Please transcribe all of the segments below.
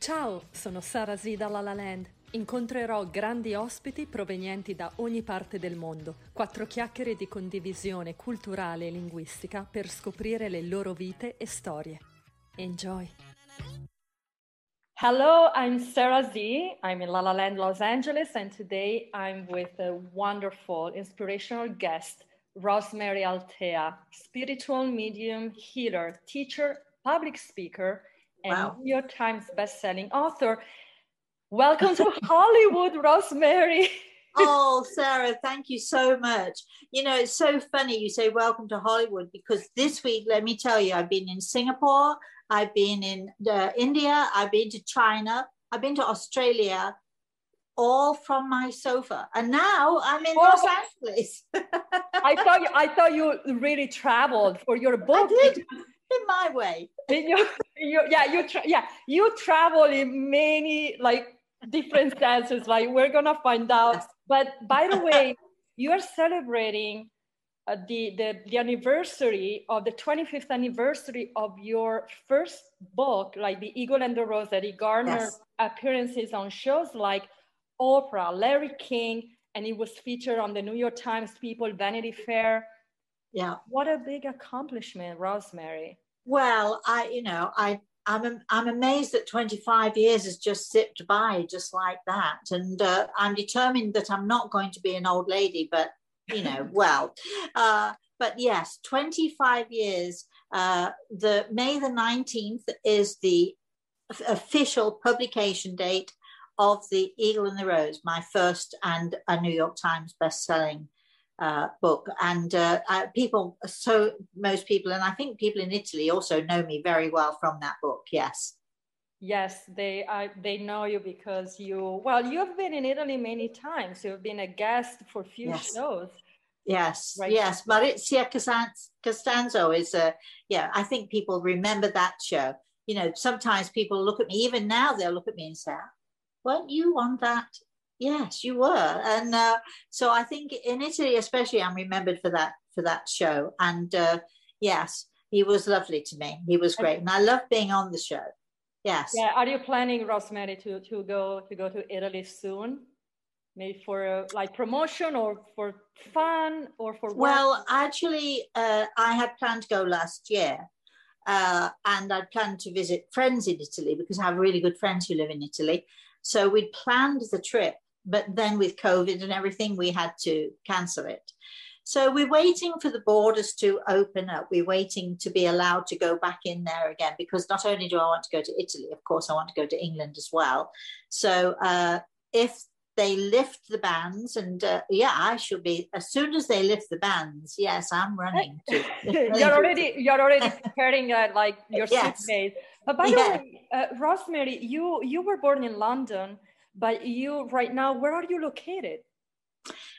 Ciao, sono Sara Z da La La Land. Incontrerò grandi ospiti provenienti da ogni parte del mondo. Quattro chiacchiere di condivisione culturale e linguistica per scoprire le loro vite e storie. Enjoy! Hello, I'm Sarah Z. I'm in La La Land, Los Angeles, and today I'm with a wonderful, inspirational guest, Rosemary Altea, spiritual medium, healer, teacher, public speaker, and wow. New York Times bestselling author. Welcome to Hollywood, Rosemary. oh, Sarah, thank you so much. You know, it's so funny you say welcome to Hollywood because this week, let me tell you, I've been in Singapore, I've been in uh, India, I've been to China, I've been to Australia, all from my sofa. And now I'm in oh, Los Angeles. I thought you, I thought you really traveled for your book. I did in my way. In your, in your, yeah, you tra- yeah, you travel in many like different senses. Like we're gonna find out. But by the way, you are celebrating uh, the, the the anniversary of the 25th anniversary of your first book, like The Eagle and the Rose, that it garnered yes. appearances on shows like Oprah, Larry King, and it was featured on the New York Times People, Vanity Fair. Yeah. What a big accomplishment, Rosemary. Well, I, you know, I, I'm, I'm amazed that 25 years has just zipped by just like that. And uh, I'm determined that I'm not going to be an old lady, but, you know, well, uh, but yes, 25 years. Uh, the May the 19th is the official publication date of the Eagle and the Rose, my first and a New York Times best-selling uh, book. And uh, uh, people, so most people, and I think people in Italy also know me very well from that book. Yes. Yes, they uh, they know you because you well you've been in Italy many times. You've been a guest for a few yes. shows. Yes, right. yes. Maurizio Costanzo is a yeah. I think people remember that show. You know, sometimes people look at me. Even now, they'll look at me and say, weren't you on that? Yes, you were. And uh, so I think in Italy, especially, I'm remembered for that for that show. And uh, yes, he was lovely to me. He was great, and I love being on the show. Yes. Yeah. Are you planning, Rosemary, to to go to go to Italy soon? Maybe for uh, like promotion or for fun or for work? Well, actually, uh, I had planned to go last year, uh, and I'd planned to visit friends in Italy because I have really good friends who live in Italy. So we'd planned the trip, but then with COVID and everything, we had to cancel it. So we're waiting for the borders to open up. We're waiting to be allowed to go back in there again because not only do I want to go to Italy, of course, I want to go to England as well. So uh, if they lift the bans, and uh, yeah, I should be as soon as they lift the bans. Yes, I'm running. To, you're already you're already preparing uh, like your yes. suitcase. But by yeah. the way, uh, Rosemary, you you were born in London, but you right now, where are you located?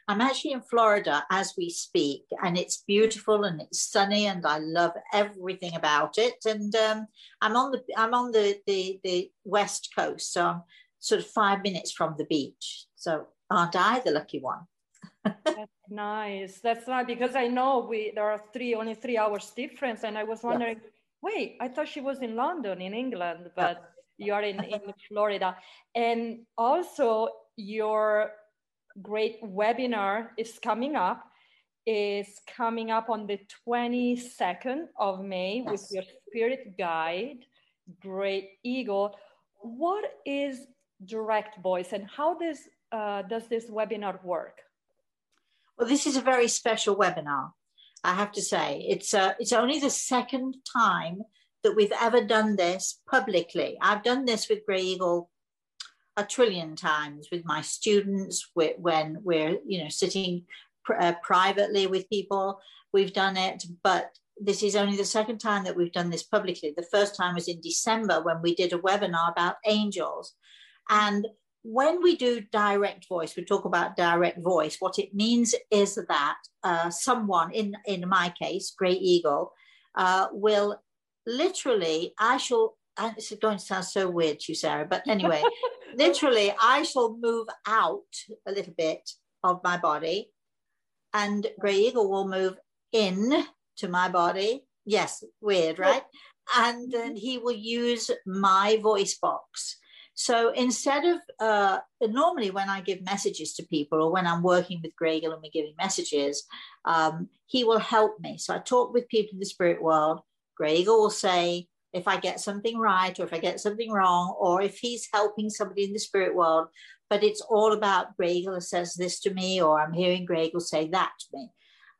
I'm actually in Florida as we speak, and it's beautiful and it's sunny, and I love everything about it. And um, I'm on the I'm on the, the the west coast, so I'm sort of five minutes from the beach. So aren't I the lucky one? That's nice. That's nice because I know we there are three only three hours difference, and I was wondering. Yeah wait, I thought she was in London, in England, but you are in, in Florida. And also, your great webinar is coming up is coming up on the 22nd of May yes. with your spirit guide, Grey Eagle. What is direct voice and how does, uh, does this webinar work? Well, this is a very special webinar. I have to say. It's uh, it's only the second time that we've ever done this publicly. I've done this with Grey Eagle a trillion times with my students when we're you know sitting uh, privately with people. We've done it, but this is only the second time that we've done this publicly. The first time was in December when we did a webinar about angels. And when we do direct voice, we talk about direct voice. What it means is that uh, someone, in in my case, Grey Eagle, uh, will literally, I shall. And is going to sound so weird to you, Sarah, but anyway, literally, I shall move out a little bit of my body, and Grey Eagle will move in to my body. Yes, weird, right? And then he will use my voice box So instead of uh, normally when I give messages to people or when I'm working with Grey Eagle and we're giving messages, um, he will help me. So I talk with people in the spirit world. Grey Eagle will say if I get something right or if I get something wrong, or if he's helping somebody in the spirit world. But it's all about Grey Eagle says this to me, or I'm hearing Grey Eagle say that to me.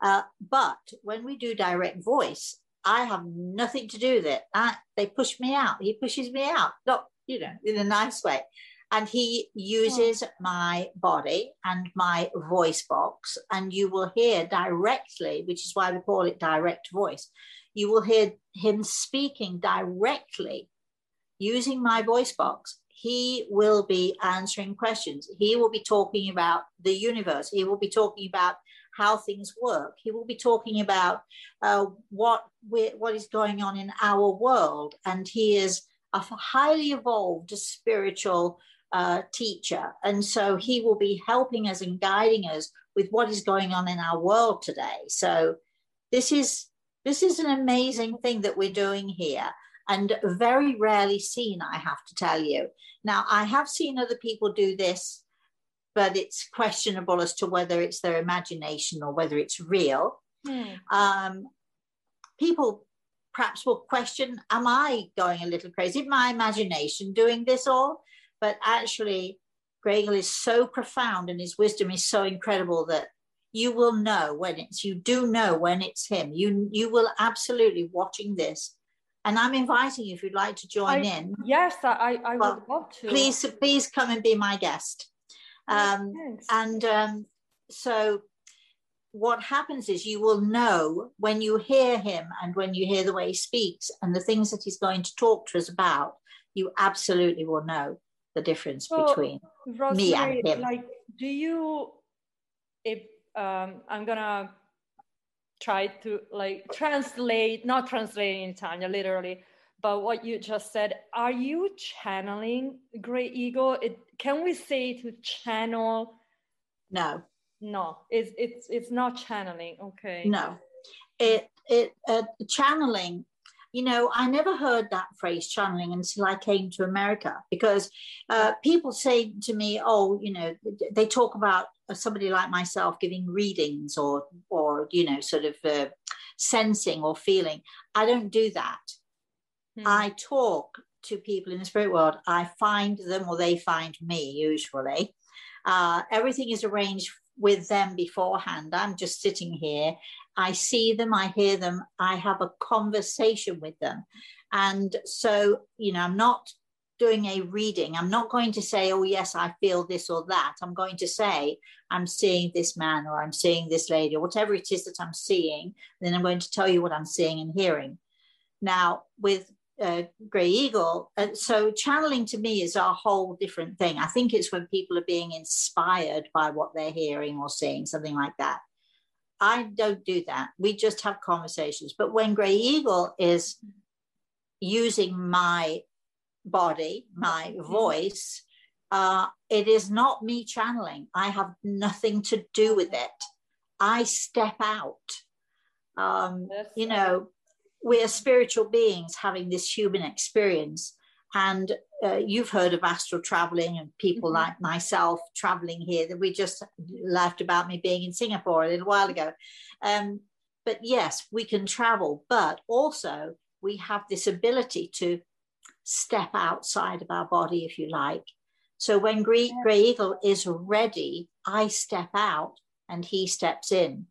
Uh, but when we do direct voice, I have nothing to do with it. I, they push me out. He pushes me out, not, you know, in a nice way. And he uses my body and my voice box, and you will hear directly, which is why we call it direct voice. You will hear him speaking directly using my voice box. He will be answering questions. He will be talking about the universe. He will be talking about how things work. He will be talking about uh, what what is going on in our world, and he is a highly evolved spiritual uh, teacher, and so he will be helping us and guiding us with what is going on in our world today. So this is this is an amazing thing that we're doing here. And very rarely seen, I have to tell you. Now, I have seen other people do this but it's questionable as to whether it's their imagination or whether it's real. Hmm. Um, people perhaps will question Am I going a little crazy? My imagination doing this all? But actually, Grey Eagle is so profound and his wisdom is so incredible that you will know when it's you do know when it's him. You you will absolutely watching this. And i'm inviting you if you'd like to join I, in. yes i i well, would love to. please please come and be my guest. Um, and um, so what happens is you will know when you hear him and when you hear the way he speaks and the things that he's going to talk to us about, you absolutely will know the difference so, between Rosemary, me and him. Like, do you, if um, I'm gonna try to like translate, not translate in Tanya literally, but what you just said, are you channeling Grey Eagle? It, can we say to channel? No. No, it's it's it's not channeling. Okay. No, it it uh, channeling. You know, I never heard that phrase channeling until I came to America because uh, people say to me, "Oh, you know," they talk about somebody like myself giving readings or or you know, sort of uh, sensing or feeling. I don't do that. Hmm. I talk to people in the spirit world. I find them or they find me usually. Uh, everything is arranged with them beforehand. I'm just sitting here. I see them, I hear them, I have a conversation with them. And so, you know, I'm not doing a reading. I'm not going to say, oh, yes, I feel this or that. I'm going to say, I'm seeing this man or I'm seeing this lady or whatever it is that I'm seeing. Then I'm going to tell you what I'm seeing and hearing. Now, with uh, Grey Eagle. And so channeling to me is a whole different thing. I think it's when people are being inspired by what they're hearing or seeing, something like that. I don't do that. We just have conversations. But when Grey Eagle is using my body, my voice, uh, it is not me channeling. I have nothing to do with it. I step out. Um, you know, we're spiritual beings having this human experience. And uh, you've heard of astral traveling and people mm-hmm. like myself traveling here that we just laughed about me being in Singapore a little while ago. Um, but yes, we can travel, but also we have this ability to step outside of our body, if you like. So when Grey, Grey Eagle is ready, I step out and he steps in.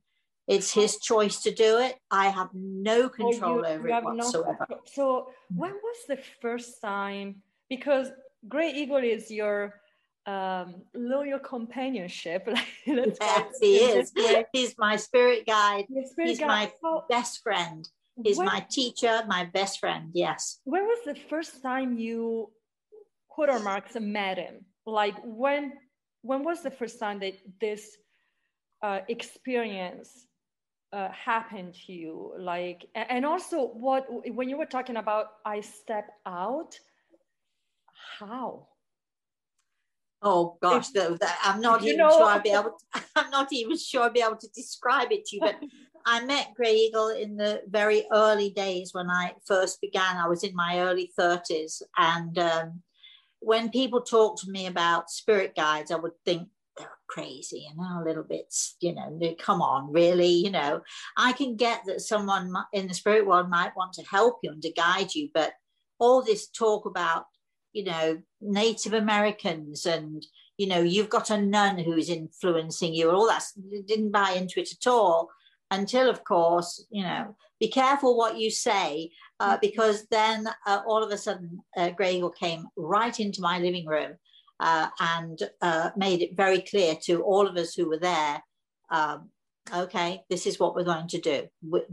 It's his choice to do it. I have no control you, over you it whatsoever. No so, when was the first time? Because Grey Eagle is your um, loyal companionship. yes, he is. He's my spirit guide. Spirit He's guide. my so, best friend. He's when, my teacher, my best friend. Yes. When was the first time you, quote or marks, met him? Like when? When was the first time that this uh, experience uh, happened to you like and also what when you were talking about i step out how oh gosh if, the, the, i'm not even know, sure i'll be able to, i'm not even sure i'll be able to describe it to you but i met grey eagle in the very early days when i first began i was in my early 30s and um, when people talk to me about spirit guides, I would think they're crazy and a little bit, you know, come on, really, you know. I can get that someone in the spirit world might want to help you and to guide you, but all this talk about, you know, Native Americans and, you know, you've got a nun who's influencing you, and all that, didn't buy into it at all until, of course, you know, be careful what you say, uh, mm-hmm. because then uh, all of a sudden, uh, Grey Eagle came right into my living room uh, and uh, made it very clear to all of us who were there. Um, okay, this is what we're going to do.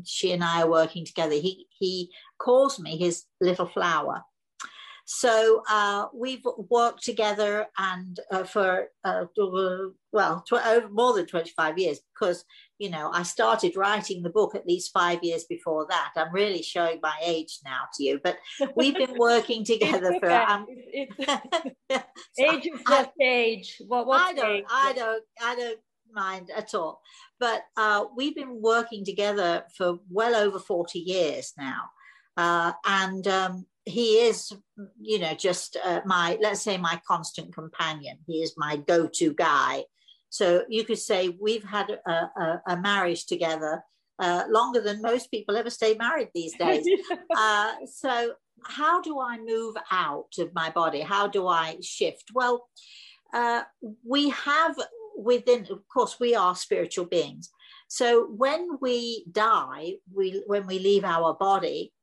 She and I are working together. He he calls me his little flower, so uh, we've worked together and uh, for uh, well tw- more than 25 years because you know I started writing the book at least five years before that. I'm really showing my age now to you, but we've been working together for. Um, it's, it's, age is just I, age. What, I don't. Age? I don't. I don't mind at all. But uh, we've been working together for well over 40 years now. Uh, and um, he is, you know, just uh, my, let's say, my constant companion. He is my go to guy. So you could say we've had a, a, a marriage together uh, longer than most people ever stay married these days. uh, so, how do I move out of my body? How do I shift? Well, uh, we have within, of course, we are spiritual beings. So when we die, we when we leave our body,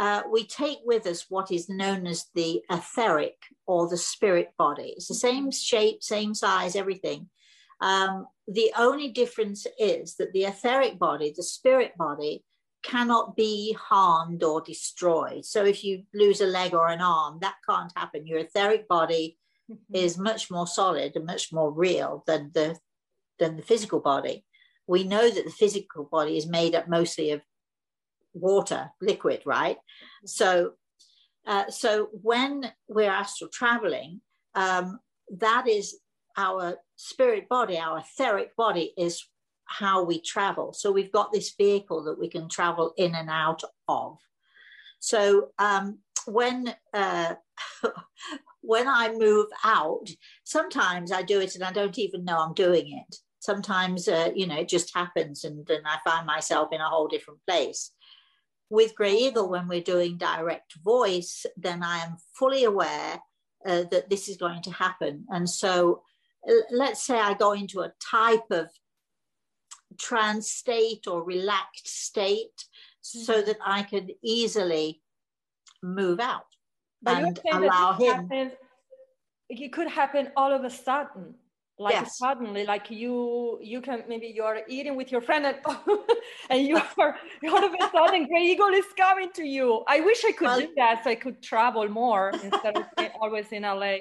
uh, we take with us what is known as the etheric or the spirit body. It's the same shape, same size, everything. Um, the only difference is that the etheric body, the spirit body, cannot be harmed or destroyed. So if you lose a leg or an arm, that can't happen. Your etheric body mm-hmm. is much more solid and much more real than the than the physical body. We know that the physical body is made up mostly of water, liquid, right? So, uh, so when we're astral traveling, um, that is our spirit body, our etheric body is how we travel. So we've got this vehicle that we can travel in and out of. So um, when uh, when I move out, sometimes I do it and I don't even know I'm doing it. Sometimes uh, you know it just happens, and then I find myself in a whole different place with Grey Eagle, when we're doing direct voice, then I am fully aware uh, that this is going to happen. And so let's say I go into a type of trance state or relaxed state mm-hmm. so that I can easily move out but and allow him. Happen, it could happen all of a sudden like yes. suddenly like you you can maybe you're eating with your friend and, and you are all of a sudden Grey Eagle is coming to you i wish i could well, do that so i could travel more instead of always in la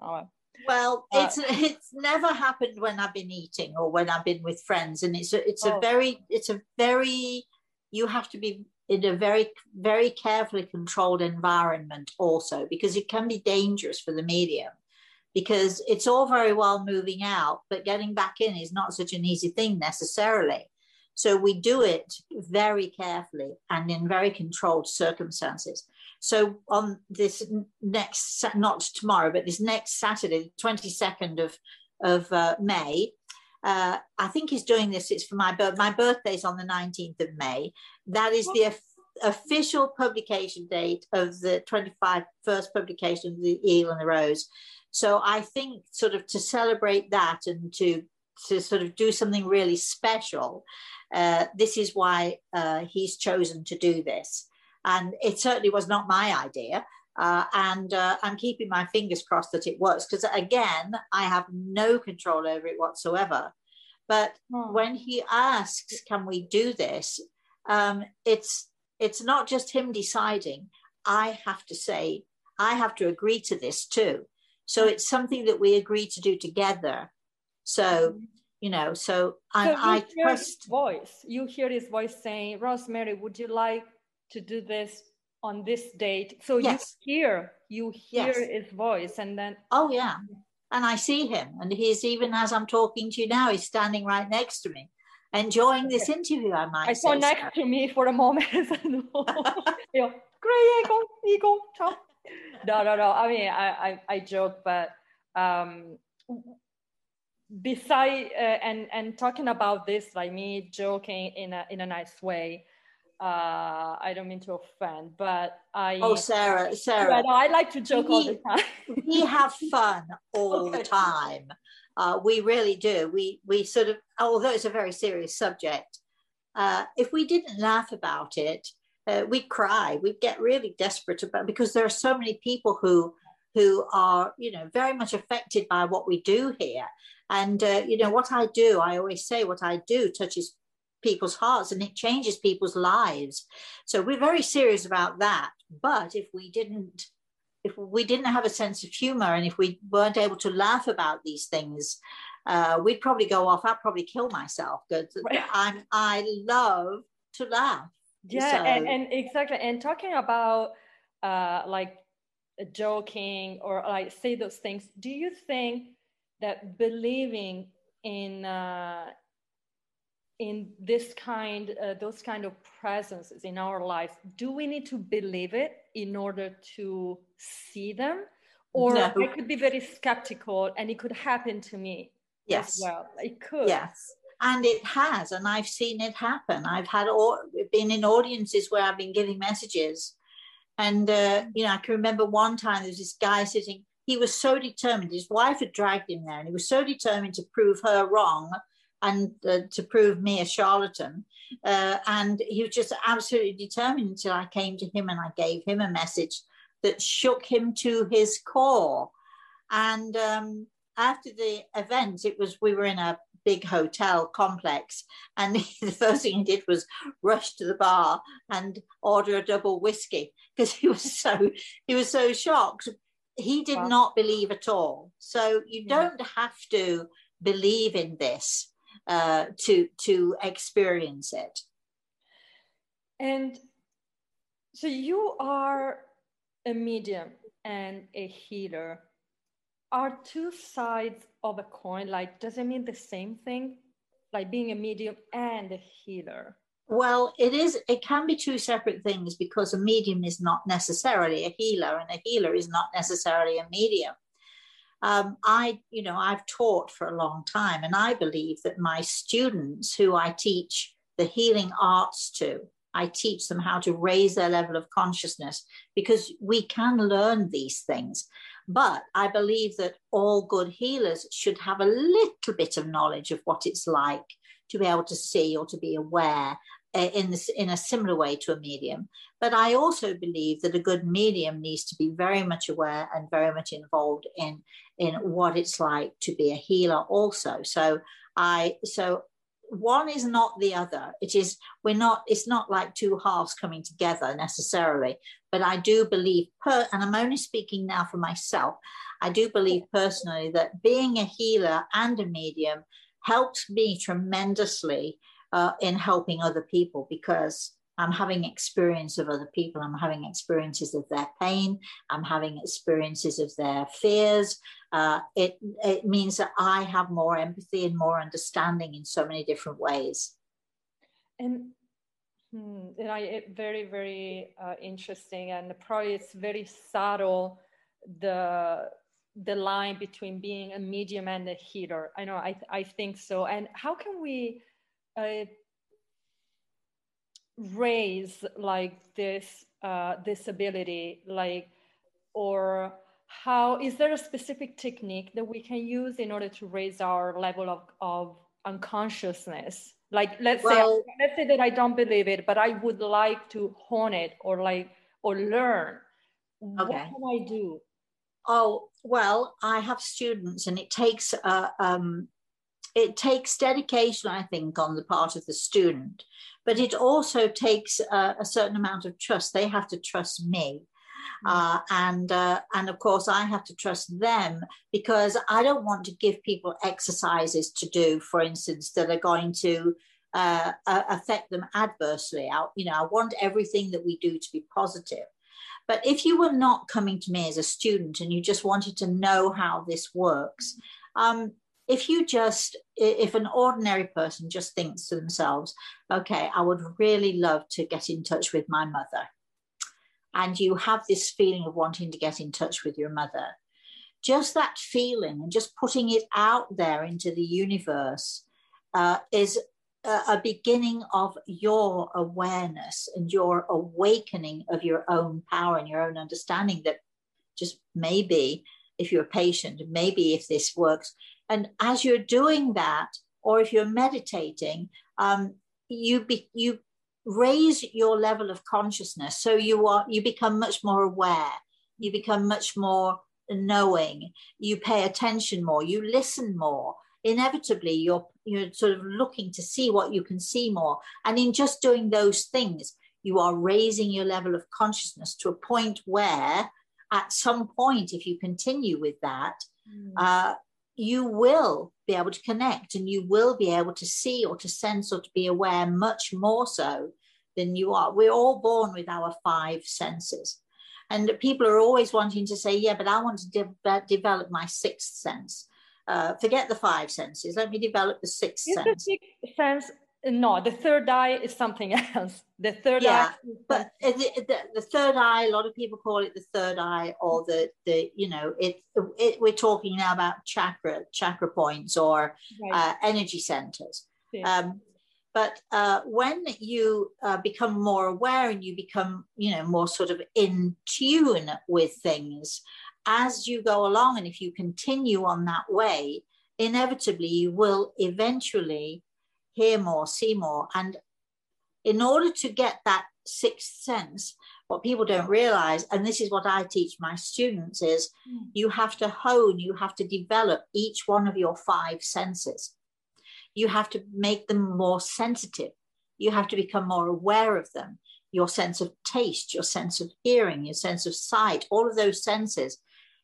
oh. well uh, it's it's never happened when i've been eating or when i've been with friends and it's a, it's a oh. very it's a very you have to be in a very very carefully controlled environment also because it can be dangerous for the medium because it's all very well moving out, but getting back in is not such an easy thing necessarily. So we do it very carefully and in very controlled circumstances. So on this next, not tomorrow, but this next Saturday, 22nd of, of uh, May, uh, I think he's doing this. It's for my birth. My birthday's on the 19th of May. That is the official publication date of the 25 first publication of the Eagle and the Rose. So I think sort of to celebrate that and to to sort of do something really special, uh, this is why uh, he's chosen to do this. And it certainly was not my idea. Uh, and uh, I'm keeping my fingers crossed that it works because again, I have no control over it whatsoever. But hmm. when he asks, "Can we do this?" Um, it's it's not just him deciding. I have to say, I have to agree to this too. So mm. it's something that we agree to do together. So, mm-hmm. you know, so, I, I trust. voice. You hear his voice saying, Rosemary, would you like to do this on this date? So yes. you hear, you hear yes. his voice and then. Oh, yeah. And I see him. And he's even as I'm talking to you now, he's standing right next to me enjoying this interview, I might I saw next so. to me for a moment. Grey eagle, eagle, no, no, no. I mean, I, I, I joke, but um, beside uh, and and talking about this, like me joking in a in a nice way. Uh, I don't mean to offend, but I. Oh, Sarah, Sarah. no, I like to joke we, all the time. we have fun all okay. the time. Uh, we really do. We we sort of, although it's a very serious subject, uh, if we didn't laugh about it, uh, we'd cry. We'd get really desperate about because there are so many people who who are you know very much affected by what we do here. And uh, you know what I do, I always say what I do touches people's hearts and it changes people's lives. So we're very serious about that. But if we didn't if we didn't have a sense of humor and if we weren't able to laugh about these things, uh, we'd probably go off. I'd probably kill myself because right. I'm I love to laugh. Yeah, so. and, and, exactly. And talking about uh, like joking or like say those things, do you think that believing in uh, in this kind uh, those kind of presences in our life do we need to believe it in order to see them? Or no. i could be very skeptical and it could happen to me yes. well. It could. Yes. And it has and i've seen it happen. I've had all, been in audiences where i've been giving messages. And uh, you know i can remember one time there was this guy sitting he was so determined his wife had dragged him there and he was so determined to prove her wrong and uh, to prove me a charlatan. Uh, and he was just absolutely determined until I came to him and I gave him a message that shook him to his core. And um, after the event, it was we were in a big hotel complex, and the first thing he did was rush to the bar and order a double whiskey because he was so he was so shocked. He did wow. not believe at all. So you yeah. don't have to believe in this uh, to to experience it. And so you are a medium and a healer. Are two sides of a coin like does it mean the same thing? Like being a medium and a healer? Well, it is. It can be two separate things because a medium is not necessarily a healer, and a healer is not necessarily a medium um, I, you know, I've taught for a long time, and I believe that my students who I teach the healing arts to, I teach them how to raise their level of consciousness because we can learn these things. But I believe that all good healers should have a little bit of knowledge of what it's like to be able to see or to be aware in this in a similar way to a medium. But i also believe that a good medium needs to be very much aware and very much involved in in what it's like to be a healer also. So i so one is not the other. It is we're not it's not like two halves coming together necessarily. But i do believe per and i'm only speaking now for myself i do believe personally that being a healer and a medium helps me tremendously uh, in helping other people because I'm having experience of other people. I'm having experiences of their pain. I'm having experiences of their fears. Uh, it it means that I have more empathy and more understanding in so many different ways. And, hmm, and I it, very very uh, interesting, and probably it's very subtle the the line between being a medium and a healer. I know I I think so. And how can we uh, raise like this uh, disability like or how is there a specific technique that we can use in order to raise our level of, of unconsciousness? Like let's well, say let's say that i don't believe it but i would like to hone it or like or learn. Okay. what can i do? Oh well i have students and it takes uh, um, it takes dedication, I think, on the part of the student, but it also takes a, a certain amount of trust. They have to trust me. Mm. Uh, and uh, and of course I have to trust them because I don't want to give people exercises to do, for instance, that are going to uh, affect them adversely. I, you know, I want everything that we do to be positive. But if you were not coming to me as a student and you just wanted to know how this works, um, if you just if an ordinary person just thinks to themselves okay i would really love to get in touch with my mother and you have this feeling of wanting to get in touch with your mother, just that feeling and just putting it out there into the universe uh, is a, a beginning of your awareness and your awakening of your own power and your own understanding that just maybe if you're patient, maybe if this works. And as you're doing that, or if you're meditating, um, you be, you raise your level of consciousness. So you are you become much more aware. You become much more knowing. You pay attention more. You listen more. Inevitably, you're you're sort of looking to see what you can see more. And in just doing those things, you are raising your level of consciousness to a point where at some point, if you continue with that, mm. uh, you will be able to connect and you will be able to see or to sense or to be aware much more so than you are. We're all born with our five senses. And people are always wanting to say, yeah, but I want to de- develop my sixth sense. Uh, forget the five senses. Let me develop the sixth Is sense. The sixth sense no the third eye is something else the third yeah, eye but the, the, the, third eye a lot of people call it the third eye or the the you know it, it we're talking now about chakra chakra points or right. uh, energy centers yeah. um, but uh, when you uh, become more aware and you become you know more sort of in tune with things as you go along and if you continue on that way inevitably you will eventually hear more, see more. And in order to get that sixth sense, what people don't realize, and this is what I teach my students, is mm. you have to hone, you have to develop each one of your five senses. You have to make them more sensitive. You have to become more aware of them. Your sense of taste, your sense of hearing, your sense of sight, all of those senses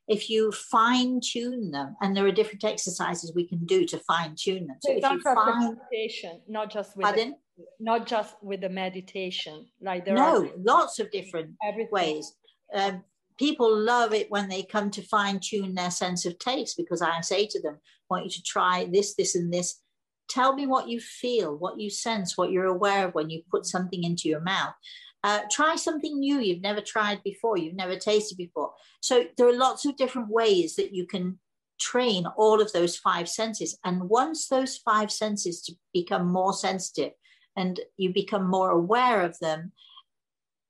if you fine tune them, and there are different exercises we can do to fine tune them. So, if you find meditation, not just with the, not just with the meditation, like there no, are lots of different everything. ways. Um, people love it when they come to fine tune their sense of taste because I say to them, I want you to try this, this, and this. Tell me what you feel, what you sense, what you're aware of when you put something into your mouth. Uh, try something new you've never tried before, you've never tasted before. So there are lots of different ways that you can train all of those five senses. And once those five senses to become more sensitive and you become more aware of them,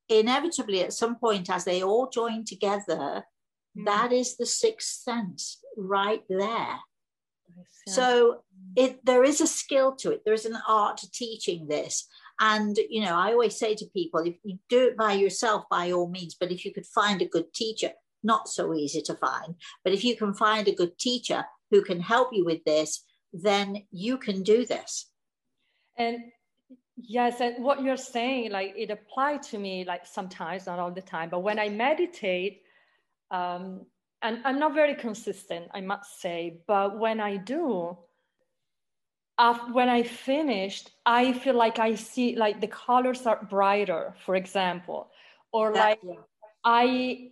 inevitably at some point, as they all join together, mm. that is the sixth sense right there. So it, there is a skill to it. There is an art to teaching this. And, you know, I always say to people, if you do it by yourself, by all means, but if you could find a good teacher, not so easy to find, but if you can find a good teacher who can help you with this, then you can do this. And yes, and what you're saying, like it applied to me, like sometimes, not all the time, but when I meditate, um, and I'm not very consistent, I must say, but when I do, when I finished, I feel like I see like the colors are brighter, for example, or like. I.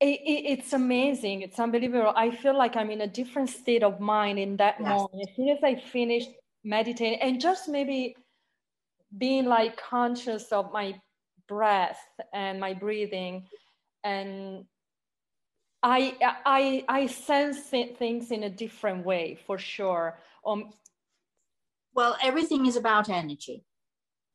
It, it's amazing. It's unbelievable. I feel like I'm in a different state of mind in that yes. moment. As soon as I finished meditating, and just maybe being like conscious of my breath and my breathing, and I I I sense things in a different way for sure. Um, well, everything is about energy.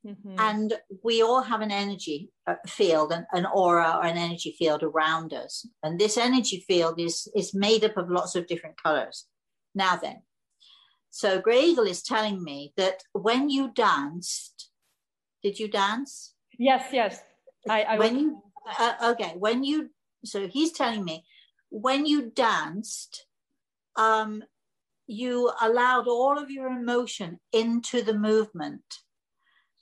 Mm-hmm. And we all have an energy uh, field, an, an aura or an energy field around us. And this energy field is, is made up of lots of different colors. Now then, so Grey Eagle is telling me that when you danced, did you dance? Yes, yes. I, I when you uh, okay, when you so he's telling me when you danced, um, you allowed all of your emotion into the movement.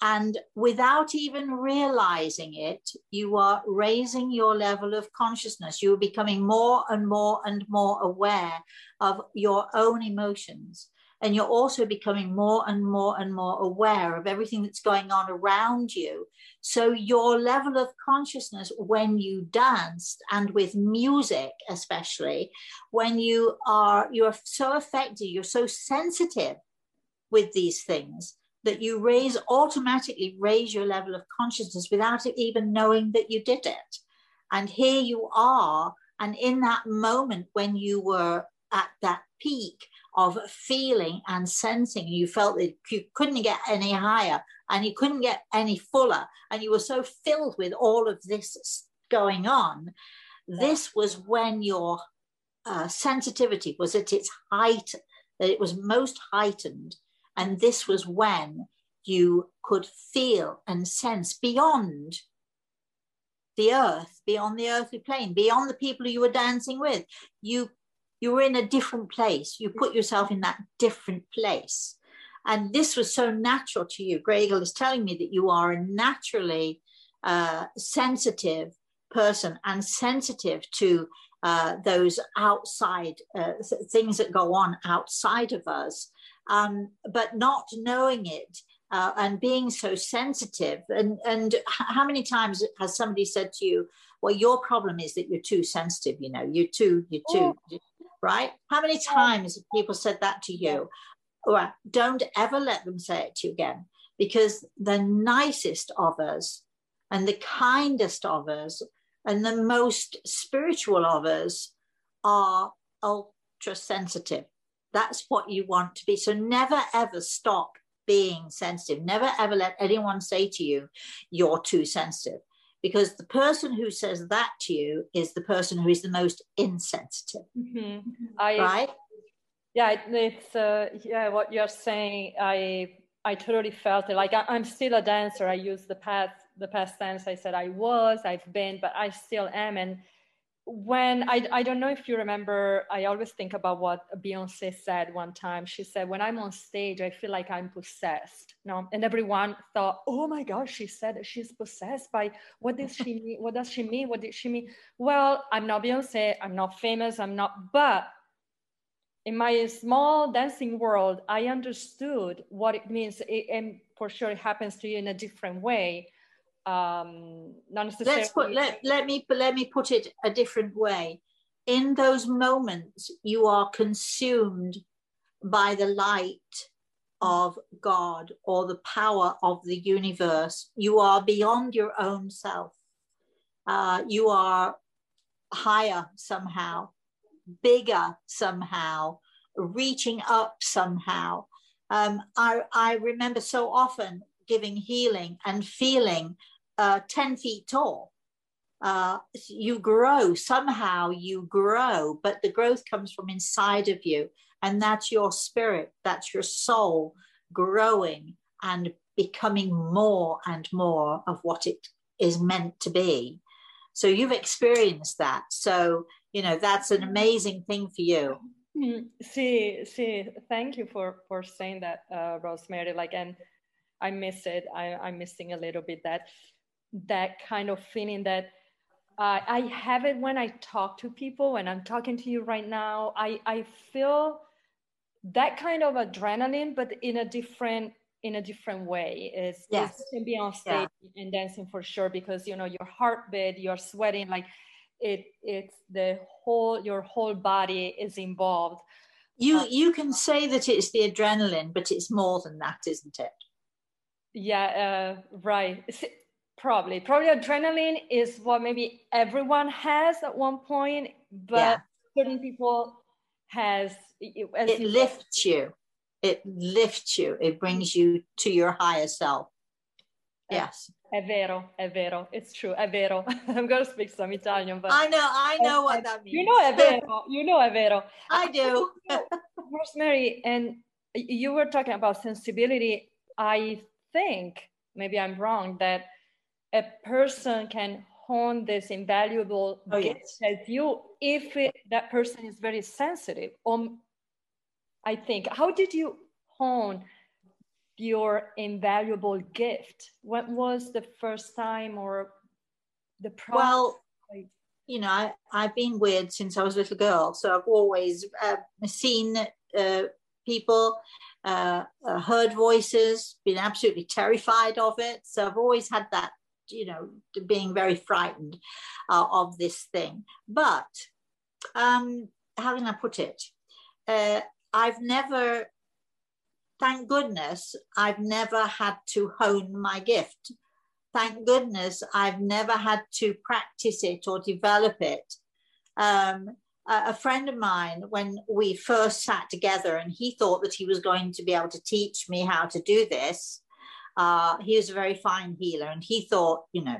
And without even realizing it, you are raising your level of consciousness. You are becoming more and more and more aware of your own emotions and you're also becoming more and more and more aware of everything that's going on around you. So your level of consciousness when you danced and with music, especially when you are you're so affected, you're so sensitive with these things that you raise automatically raise your level of consciousness without even knowing that you did it. And here you are. And in that moment when you were at that peak of feeling and sensing, you felt that you couldn't get any higher and you couldn't get any fuller. And you were so filled with all of this going on. This was when your uh, sensitivity was at its height, that it was most heightened. And this was when you could feel and sense beyond the earth, beyond the earthly plane, beyond the people you were dancing with. You you were in a different place. You put yourself in that different place. And this was so natural to you. Grey Eagle is telling me that you are a naturally uh, sensitive person and sensitive to uh, those outside uh, things that go on outside of us, um, but not knowing it uh, and being so sensitive. And, and how many times has somebody said to you, well, your problem is that you're too sensitive, you know, you're too, you're too, oh. Right? How many times have people said that to you? Well, don't ever let them say it to you again because the nicest of us and the kindest of us and the most spiritual of us are ultra sensitive. That's what you want to be. So never ever stop being sensitive. Never ever let anyone say to you, you're too sensitive. Because the person who says that to you is the person who is the most insensitive. Mm-hmm. I, right? Yeah, it's uh, yeah. What you're saying, I I totally felt it. Like I, I'm still a dancer. I use the past the past tense. I said I was, I've been, but I still am. And when I, I don't know if you remember, I always think about what Beyonce said one time. She said, When I'm on stage, I feel like I'm possessed. No, and everyone thought, Oh my gosh, she said she's possessed by what does she mean? What does she mean? What did she mean? Well, I'm not Beyonce, I'm not famous, I'm not, but in my small dancing world, I understood what it means. It, and for sure, it happens to you in a different way um, not necessarily. Let's put let, let me let me put it a different way. In those moments, you are consumed by the light of God or the power of the universe. You are beyond your own self. Uh, you are higher somehow, bigger somehow, reaching up somehow. Um, I, I remember so often giving healing and feeling uh, 10 feet tall. Uh, you grow, somehow you grow, but the growth comes from inside of you. And that's your spirit, that's your soul growing and becoming more and more of what it is meant to be. So you've experienced that. So, you know, that's an amazing thing for you. See, see, thank you for for saying that, uh, Rosemary. Like, and I miss it. I, I'm missing a little bit that that kind of feeling that uh, I have it when I talk to people. When I'm talking to you right now, I, I feel that kind of adrenaline, but in a different in a different way. Is yes. you can be on stage yeah. and dancing for sure because you know your heartbeat, you're sweating, like it it's the whole your whole body is involved. You uh, you can say that it's the adrenaline, but it's more than that, isn't it? Yeah, uh, right. Probably, probably adrenaline is what maybe everyone has at one point, but yeah. certain people has. It lifts you. It lifts you. It brings you to your higher self. Eh, yes. È vero, è vero. It's true, è vero. I'm going to speak some Italian, but I know, I know what that means. You know, è vero. You know, è vero. I do. Rosemary, and you were talking about sensibility. I think maybe I'm wrong that a person can hone this invaluable oh, gift yes. as you if it, that person is very sensitive um i think how did you hone your invaluable gift what was the first time or the process? well you know I, i've been weird since i was a little girl so i've always uh, seen uh, people uh, uh heard voices been absolutely terrified of it so i've always had that you know, being very frightened uh, of this thing. But um, how can I put it? Uh, I've never, thank goodness, I've never had to hone my gift. thank goodness I've never had to practice it or develop it. Um, a friend of mine, when we first sat together, and he thought that he was going to be able to teach me how to do this. Uh, he was a very fine healer, and he thought, you know,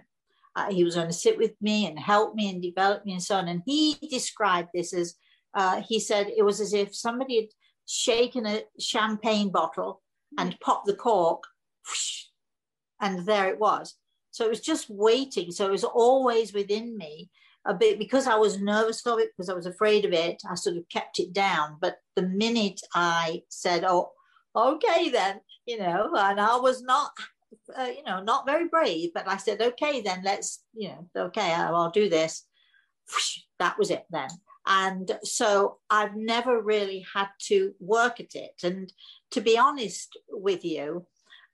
uh, he was going to sit with me and help me and develop me and so on. And he described this as uh, he said it was as if somebody had shaken a champagne bottle and popped the cork, whoosh, and there it was. So it was just waiting. So it was always within me a bit because I was nervous of it, because I was afraid of it. I sort of kept it down. But the minute I said, "Oh, okay, then," you know, and I was not, uh, you know, not very brave, but I said, "Okay, then let's, you know, okay, I'll, I'll do this." That was it then. And so I've never really had to work at it. And to be honest with you,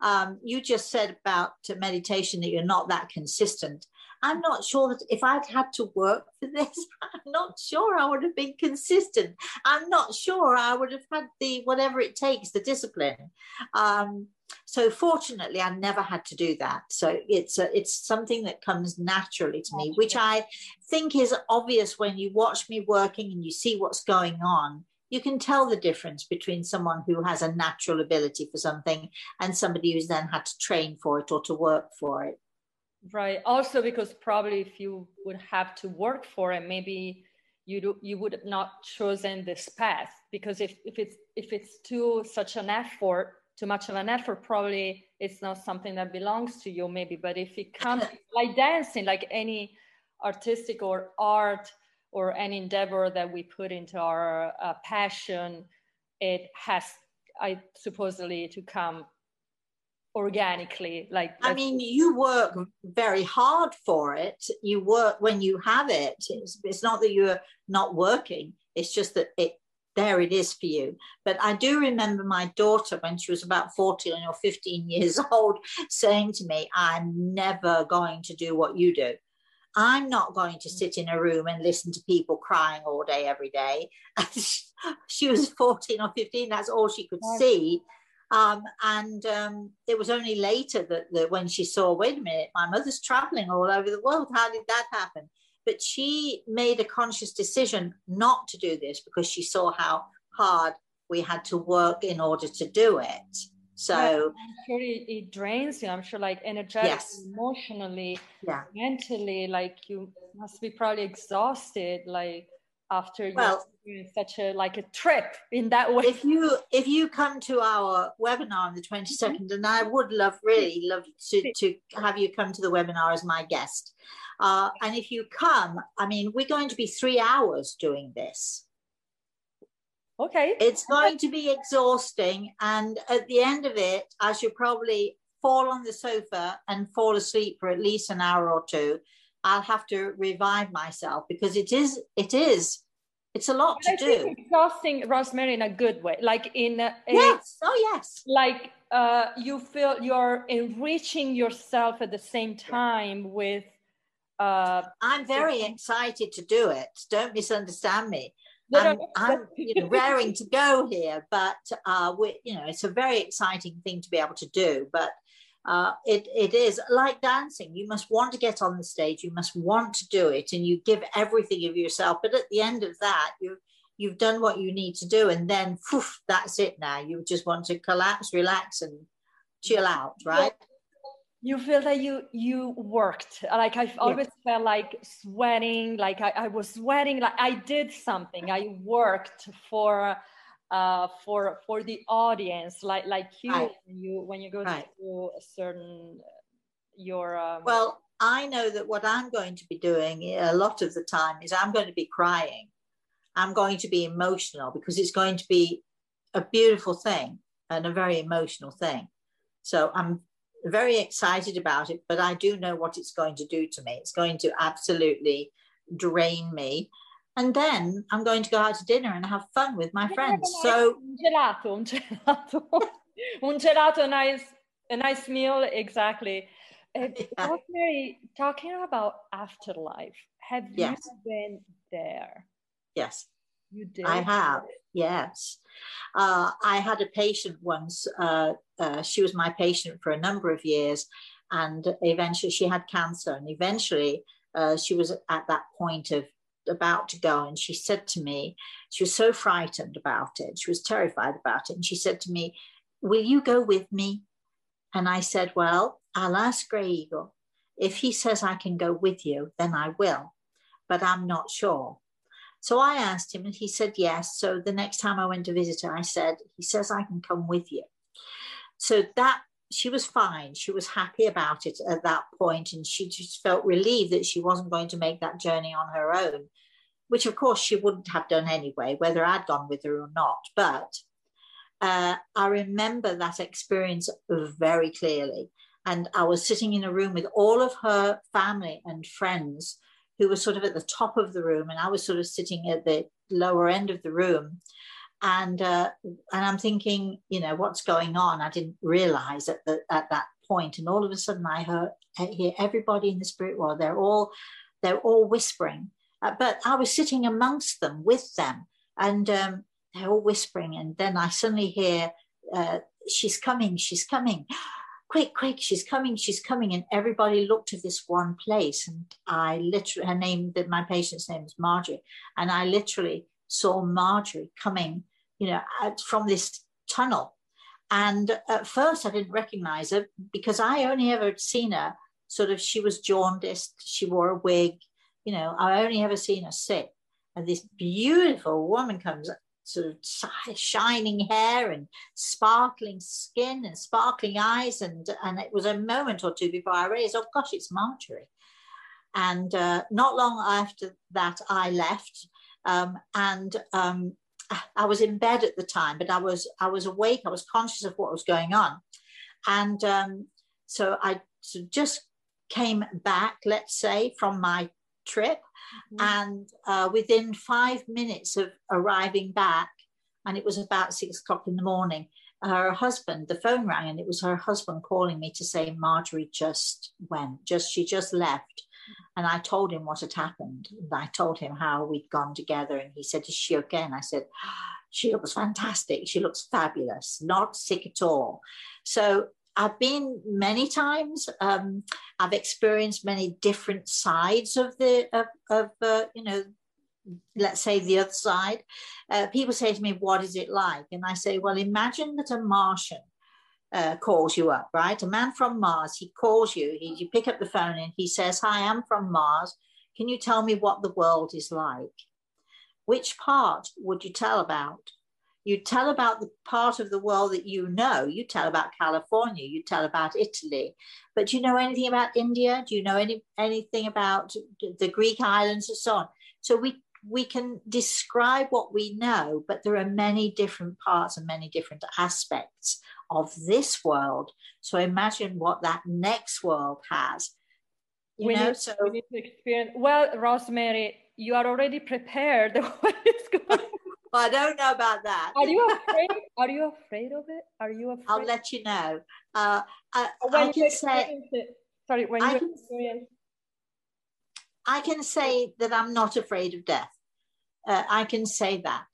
um, you just said about meditation that you're not that consistent. I'm not sure that if I'd had to work for this, I'm not sure I would have been consistent. I'm not sure I would have had the whatever it takes, the discipline. Um, so fortunately, I never had to do that. So it's a, it's something that comes naturally to me, which I think is obvious when you watch me working and you see what's going on you can tell the difference between someone who has a natural ability for something and somebody who's then had to train for it or to work for it. Right. Also, because probably if you would have to work for it, maybe you do, you would have not chosen this path because if, if it's if it's too such an effort, too much of an effort, probably it's not something that belongs to you. Maybe, but if it comes like dancing, like any artistic or art or any endeavor that we put into our uh, passion, it has, I supposedly, to come organically like i mean you work very hard for it you work when you have it it's, it's not that you're not working it's just that it there it is for you but i do remember my daughter when she was about 14 or 15 years old saying to me i'm never going to do what you do I'm not going to sit in a room and listen to people crying all day, every day. she was 14 or 15, that's all she could see. Um, and um, it was only later that, that when she saw, wait a minute, my mother's traveling all over the world. How did that happen? But she made a conscious decision not to do this because she saw how hard we had to work in order to do it. So I'm sure it, it, drains you. I'm sure like energetically, yes. emotionally, yeah. mentally, like you must be probably exhausted, like after you well, experience such a like a trip in that way. If you if you come to our webinar on the 22nd, mm-hmm. and I would love really love to, to have you come to the webinar as my guest. Uh, and if you come, I mean, we're going to be three hours doing this. Okay. It's going to be exhausting. And at the end of it, I should probably fall on the sofa and fall asleep for at least an hour or two. I'll have to revive myself because it is, it is, it's a lot to I do. exhausting, Rosemary, in a good way. Like in a, yes, oh yes. Like uh, you feel you're enriching yourself at the same time with. Uh, I'm very excited to do it. Don't misunderstand me. I'm, I'm you know, raring to go here, but uh, we, you know, it's a very exciting thing to be able to do. But uh, it, it is like dancing. You must want to get on the stage. You must want to do it, and you give everything of yourself. But at the end of that, you you've done what you need to do, and then poof, that's it. Now you just want to collapse, relax, and chill out, right? you feel that you you worked like i've always yeah. felt like sweating like I, I, was sweating like i did something i worked for uh for for the audience like like you right. when you when you go right. to a certain your um... well i know that what i'm going to be doing a lot of the time is i'm going to be crying i'm going to be emotional because it's going to be a beautiful thing and a very emotional thing so i'm very excited about it, but I do know what it's going to do to me. It's going to absolutely drain me. And then I'm going to go out to dinner and have fun with my friends. So un gelato, un gelato, un gelato, nice, a nice meal, exactly. Uh, yeah. talking about afterlife, have yes. you been there? Yes. You did. I have. Yes. Uh, I had a patient once. Uh, uh, she was my patient for a number of years, and eventually she had cancer, and eventually uh, she was at that point of about to go, and she said to me, she was so frightened about it, she was terrified about it, and she said to me, "Will you go with me?" And I said, "Well, I'll ask Grey Eagle. If he says I can go with you, then I will, but I'm not sure." So I asked him, and he said yes. So the next time I went to visit her, I said, He says I can come with you. So that she was fine. She was happy about it at that point, and she just felt relieved that she wasn't going to make that journey on her own, which of course she wouldn't have done anyway, whether I'd gone with her or not. But uh, I remember that experience very clearly. And I was sitting in a room with all of her family and friends who were sort of at the top of the room, and I was sort of sitting at the lower end of the room. And uh, and I'm thinking, you know, what's going on? I didn't realize at the at that point. and all of a sudden I heard I hear everybody in the spirit world. They're all they're all whispering, uh, but I was sitting amongst them with them, and um, they're all whispering. And then I suddenly hear, uh, "She's coming! She's coming!" quick, quick, she's coming, she's coming. And everybody looked at this one place. And I literally, her name, my patient's name is Marjorie. And I literally saw Marjorie coming, you know, from this tunnel. And at first I didn't recognize her because I only ever seen her sort of, she was jaundiced, she wore a wig, you know, I only ever seen her sit. And this beautiful woman comes sort of shining hair and sparkling skin and sparkling eyes. And, and it was a moment or two before I realized, oh gosh, it's Marjorie. And uh, not long after that, I left. Um, and um, I was in bed at the time, but I was I was awake. I was conscious of what was going on, and um, so I just came back, let's say, from my trip. Mm-hmm. And uh, within five minutes of arriving back, and it was about six o'clock in the morning, her husband, the phone rang, and it was her husband calling me to say Marjorie just went, just she just left. And I told him what had happened. And I told him how we'd gone together. And he said, Is she okay? And I said, She looks fantastic. She looks fabulous, not sick at all. So I've been many times. Um, I've experienced many different sides of the of, of uh, you know, let's say the other side. Uh, people say to me, "What is it like?" And I say, "Well, imagine that a Martian uh, calls you up, right? A man from Mars. He calls you. He, you pick up the phone and he says, "Hi, I'm from Mars. Can you tell me what the world is like?" Which part would you tell about? You tell about the part of the world that you know. You tell about California. You tell about Italy. But do you know anything about India? Do you know any anything about the Greek islands and so on? So we we can describe what we know, but there are many different parts and many different aspects of this world. So imagine what that next world has. You we know, need, so we need to experience. Well, Rosemary, you are already prepared. what is going well, I don't know about that. Are you afraid? Are you afraid of it? Are you afraid? I'll let you know. Uh, I, I can say. It, sorry, when I you can, experience. I can say that I'm not afraid of death. Uh, I can say that.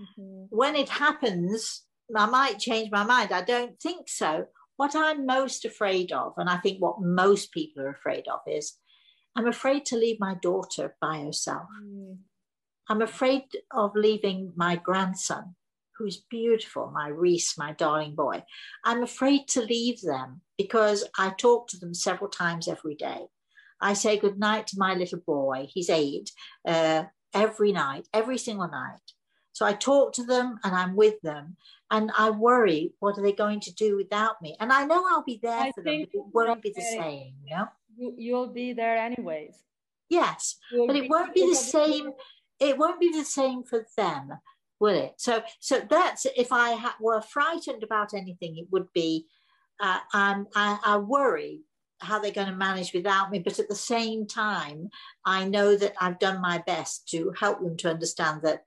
Mm-hmm. When it happens, I might change my mind. I don't think so. What I'm most afraid of, and I think what most people are afraid of, is I'm afraid to leave my daughter by herself. Mm. I'm afraid of leaving my grandson, who's beautiful, my Reese, my darling boy. I'm afraid to leave them because I talk to them several times every day. I say goodnight to my little boy, he's eight, uh, every night, every single night. So I talk to them and I'm with them. And I worry, what are they going to do without me? And I know I'll be there I for them, but it won't be the same, you know? You'll be there anyways. Yes, You'll but it won't be the same it won't be the same for them will it so so that's if i ha- were frightened about anything it would be uh, I'm, I, I worry how they're going to manage without me but at the same time i know that i've done my best to help them to understand that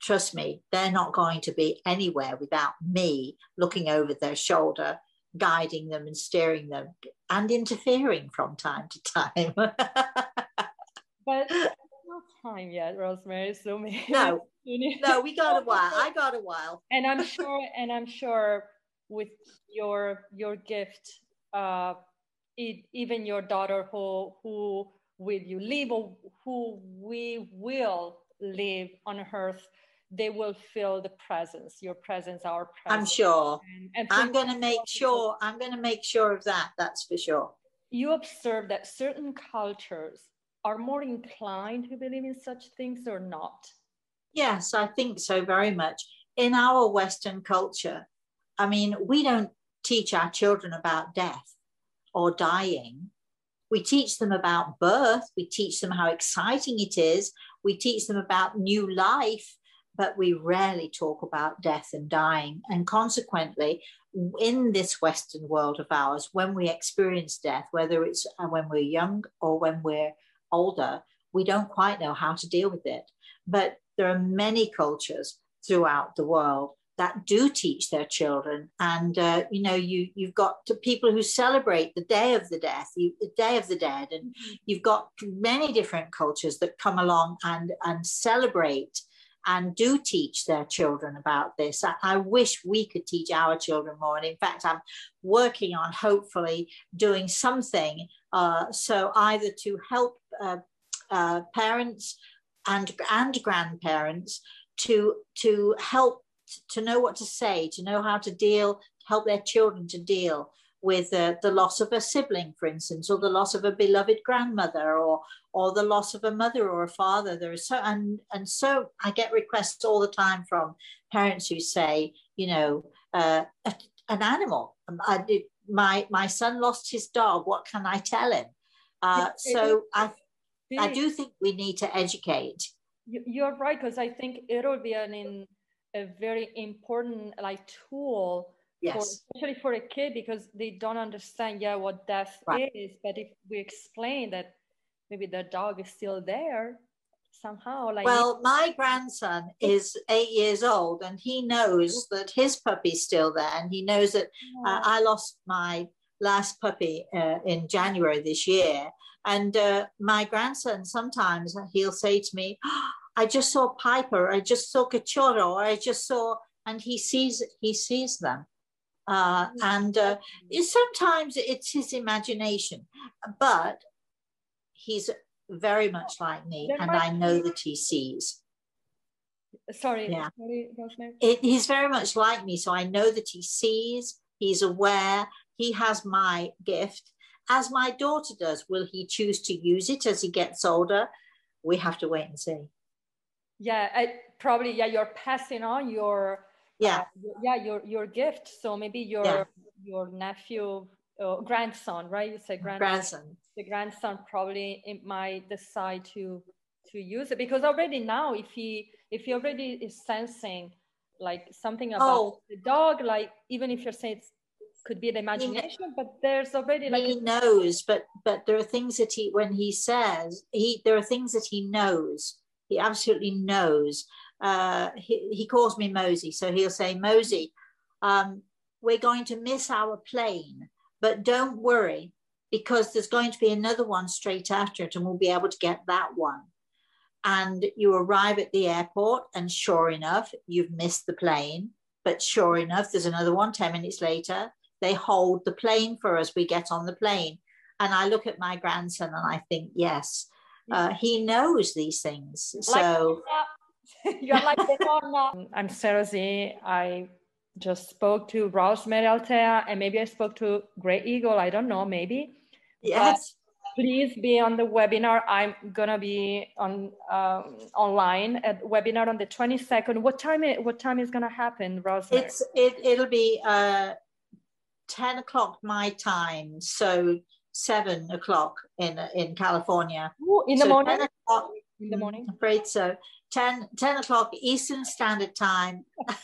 trust me they're not going to be anywhere without me looking over their shoulder guiding them and steering them and interfering from time to time but no time yet, Rosemary. So maybe no, no, we got a while. I got a while, and I'm sure, and I'm sure with your your gift, uh, it, even your daughter who who will you leave or who we will live on earth they will feel the presence your presence our presence. i'm sure. And, and i'm going to make sure i'm going to make sure of that that's for sure. You observe that certain cultures are more inclined to believe in such things or not. Yes i think so very much. In our western culture i mean we don't teach our children about death or dying. We teach them about birth. We teach them how exciting it is we teach them about new life but we rarely talk about death and dying. And consequently, in this Western world of ours, when we experience death, whether it's uh, when we're young or when we're older, we don't quite know how to deal with it. But there are many cultures throughout the world that do teach their children and uh, you know you you've got people who celebrate the day of the death you, the day of the dead and you've got many different cultures that come along and and celebrate and do teach their children about this. I, I, wish we could teach our children more. And in fact, I'm working on hopefully doing something uh, so either to help uh, uh, parents and, and grandparents to, to help to know what to say, to know how to deal, help their children to deal with uh, the loss of a sibling, for instance, or the loss of a beloved grandmother, or or the loss of a mother or a father. There is so and and so I get requests all the time from parents who say, you know, uh, a, an animal. Um, I did, my my son lost his dog. What can I tell him? Uh, so I I do think we need to educate. You're right because I think it'll be an in, a very important like tool yes. for, especially for a kid because they don't understand yeah what death right. is. But if we explain that maybe the dog is still there somehow like well my grandson is eight years old and he knows that his puppy's still there and he knows that uh, i lost my last puppy uh, in january this year. And uh, my grandson sometimes he'll say to me oh, i just saw piper i just saw cachorro i just saw and he sees he sees them uh, and uh, sometimes it's his imagination, but he's very much like me, and I know that he sees. Sorry, yeah. Sorry, it, he's very much like me, so I know that he sees, he's aware, he has my gift, as my daughter does. Will he choose to use it as he gets older? We have to wait and see. Yeah, I, probably. Yeah, you're passing on your yeah uh, yeah your your gift so maybe your yeah. your nephew uh, grandson right you say grandson, grandson the grandson probably might decide to to use it because already now if he if he already is sensing like something about oh. the dog like even if you're saying it could be the imagination but there's already like he knows but but there are things that he when he says he there are things that he knows he absolutely knows uh, he, he calls me Mosey. So he'll say, Mosey, um, we're going to miss our plane, but don't worry because there's going to be another one straight after it and we'll be able to get that one. And you arrive at the airport, and sure enough, you've missed the plane. But sure enough, there's another one 10 minutes later. They hold the plane for us. We get on the plane. And I look at my grandson and I think, yes, uh, he knows these things. So You're like, I'm Sarah Z. I just spoke to Rosemary Altea and maybe I spoke to Grey Eagle. I don't know, maybe. Yes. But please be on the webinar. I'm gonna be on um, online at webinar on the 22nd. What time? It, what time is gonna happen, Rosemary? It's it. It'll be uh, 10 o'clock my time, so seven o'clock in in California. Ooh, in the so morning. in the morning. I'm afraid so. 10, 10 o'clock Eastern Standard Time.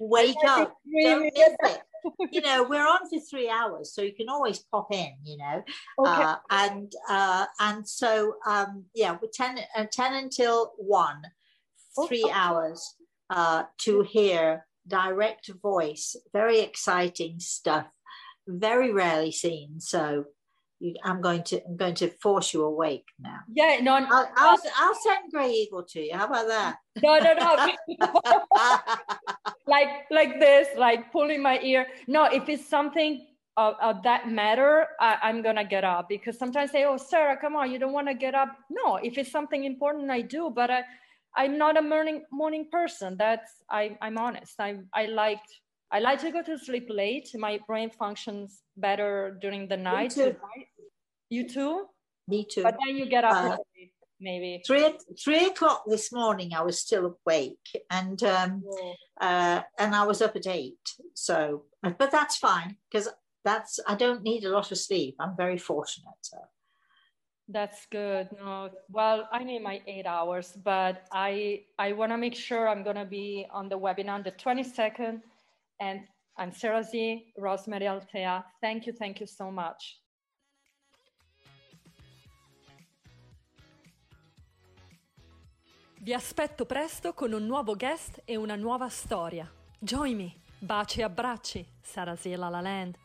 Wake up. Don't miss it. You know, we're on for three hours, so you can always pop in, you know. Okay. Uh, and uh, and so um, yeah, we're 10, uh, 10 until 1, three okay. hours uh, to hear direct voice, very exciting stuff, very rarely seen. So you, I'm going to I'm going to force you awake now. Yeah, no, I'll, I'll, I'll send Grey Eagle to you. How about that? No, no, no. like like this, like pulling my ear. No, if it's something of, of that matter, I, am gonna get up because sometimes I say, "Oh, Sarah, come on, you don't want to get up." No, if it's something important, I do, but I, I'm not a morning morning person. That's I, I'm honest. I I like I like to go to sleep late. My brain functions better during the night. You too. Me too. But then you get up. Uh, maybe three three o'clock this morning. I was still awake, and um, oh. uh, and I was up at eight. So, but that's fine because that's I don't need a lot of sleep. I'm very fortunate. So. That's good. No, well, I need my eight hours, but I I want to make sure I'm gonna be on the webinar on the 22nd, and I'm Sarah Z, Rosemary Altea. Thank you, thank you so much. Vi aspetto presto con un nuovo guest e una nuova storia. Join me. Baci e abbracci. Sarah Z La La Land.